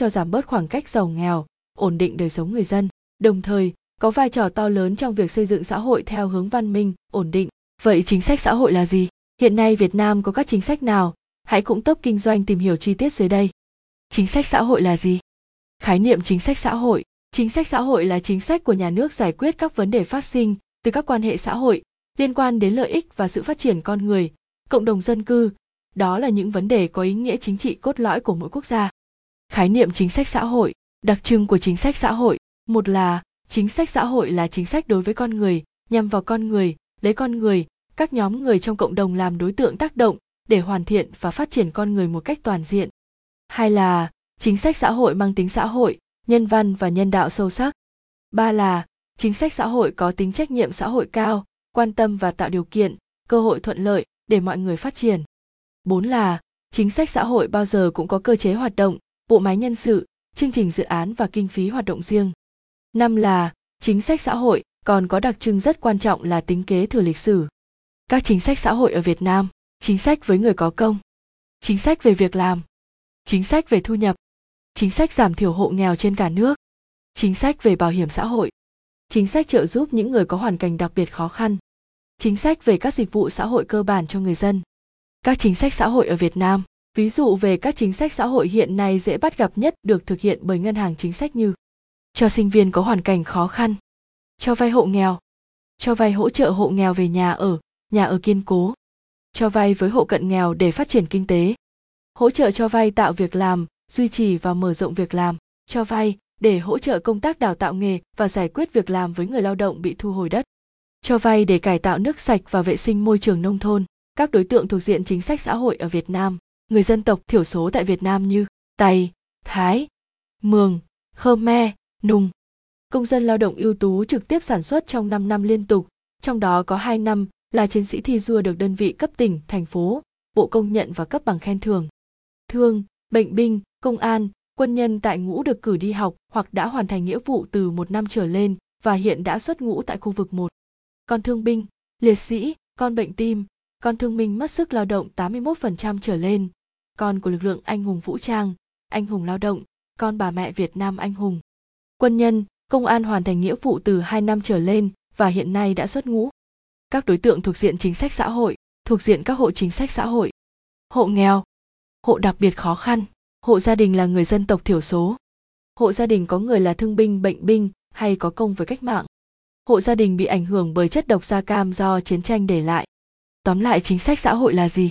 cho giảm bớt khoảng cách giàu nghèo, ổn định đời sống người dân. Đồng thời, có vai trò to lớn trong việc xây dựng xã hội theo hướng văn minh, ổn định. Vậy chính sách xã hội là gì? Hiện nay việt nam có các chính sách nào? Hãy cũng tốc kinh doanh tìm hiểu chi tiết dưới đây. Chính sách xã hội là gì? Khái niệm chính sách xã hội. Chính sách xã hội là chính sách của nhà nước giải quyết các vấn đề phát sinh từ các quan hệ xã hội liên quan đến lợi ích và sự phát triển con người, cộng đồng dân cư. Đó là những vấn đề có ý nghĩa chính trị cốt lõi của mỗi quốc gia khái niệm chính sách xã hội, đặc trưng của chính sách xã hội. Một là, chính sách xã hội là chính sách đối với con người, nhằm vào con người, lấy con người, các nhóm người trong cộng đồng làm đối tượng tác động, để hoàn thiện và phát triển con người một cách toàn diện. Hai là, chính sách xã hội mang tính xã hội, nhân văn và nhân đạo sâu sắc. Ba là, chính sách xã hội có tính trách nhiệm xã hội cao, quan tâm và tạo điều kiện, cơ hội thuận lợi để mọi người phát triển. Bốn là, chính sách xã hội bao giờ cũng có cơ chế hoạt động bộ máy nhân sự, chương trình dự án và kinh phí hoạt động riêng. Năm là, chính sách xã hội, còn có đặc trưng rất quan trọng là tính kế thừa lịch sử. Các chính sách xã hội ở việt nam, chính sách với người có công. Chính sách về việc làm. Chính sách về thu nhập. Chính sách giảm thiểu hộ nghèo trên cả nước. Chính sách về bảo hiểm xã hội. Chính sách trợ giúp những người có hoàn cảnh đặc biệt khó khăn. Chính sách về các dịch vụ xã hội cơ bản cho người dân. Các chính sách xã hội ở việt nam ví dụ về các chính sách xã hội hiện nay dễ bắt gặp nhất được thực hiện bởi ngân hàng chính sách như cho sinh viên có hoàn cảnh khó khăn cho vay hộ nghèo cho vay hỗ trợ hộ nghèo về nhà ở nhà ở kiên cố cho vay với hộ cận nghèo để phát triển kinh tế hỗ trợ cho vay tạo việc làm duy trì và mở rộng việc làm cho vay để hỗ trợ công tác đào tạo nghề và giải quyết việc làm với người lao động bị thu hồi đất cho vay để cải tạo nước sạch và vệ sinh môi trường nông thôn các đối tượng thuộc diện chính sách xã hội ở Việt Nam, người dân tộc thiểu số tại Việt Nam như Tày, Thái, Mường, Khmer, Nùng. Công dân lao động ưu tú trực tiếp sản xuất trong 5 năm liên tục, trong đó có 2 năm là chiến sĩ thi đua được đơn vị cấp tỉnh, thành phố, bộ công nhận và cấp bằng khen thưởng. Thương, bệnh binh, công an, quân nhân tại ngũ được cử đi học hoặc đã hoàn thành nghĩa vụ từ một năm trở lên và hiện đã xuất ngũ tại khu vực 1. Con thương binh, liệt sĩ, con bệnh tim, con thương binh mất sức lao động 81% trở lên, con của lực lượng anh hùng vũ trang, anh hùng lao động, con bà mẹ Việt Nam anh hùng. Quân nhân, công an hoàn thành nghĩa vụ từ 2 năm trở lên và hiện nay đã xuất ngũ. Các đối tượng thuộc diện chính sách xã hội, thuộc diện các hộ chính sách xã hội. Hộ nghèo, hộ đặc biệt khó khăn, hộ gia đình là người dân tộc thiểu số. Hộ gia đình có người là thương binh, bệnh binh hay có công với cách mạng. Hộ gia đình bị ảnh hưởng bởi chất độc da cam do chiến tranh để lại tóm lại chính sách xã hội là gì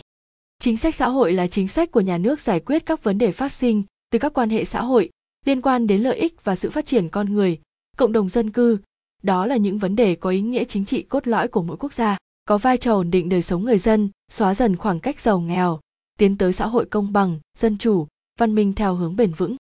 chính sách xã hội là chính sách của nhà nước giải quyết các vấn đề phát sinh từ các quan hệ xã hội liên quan đến lợi ích và sự phát triển con người, cộng đồng dân cư. Đó là những vấn đề có ý nghĩa chính trị cốt lõi của mỗi quốc gia, có vai trò ổn định đời sống người dân, xóa dần khoảng cách giàu nghèo, tiến tới xã hội công bằng, dân chủ, văn minh theo hướng bền vững.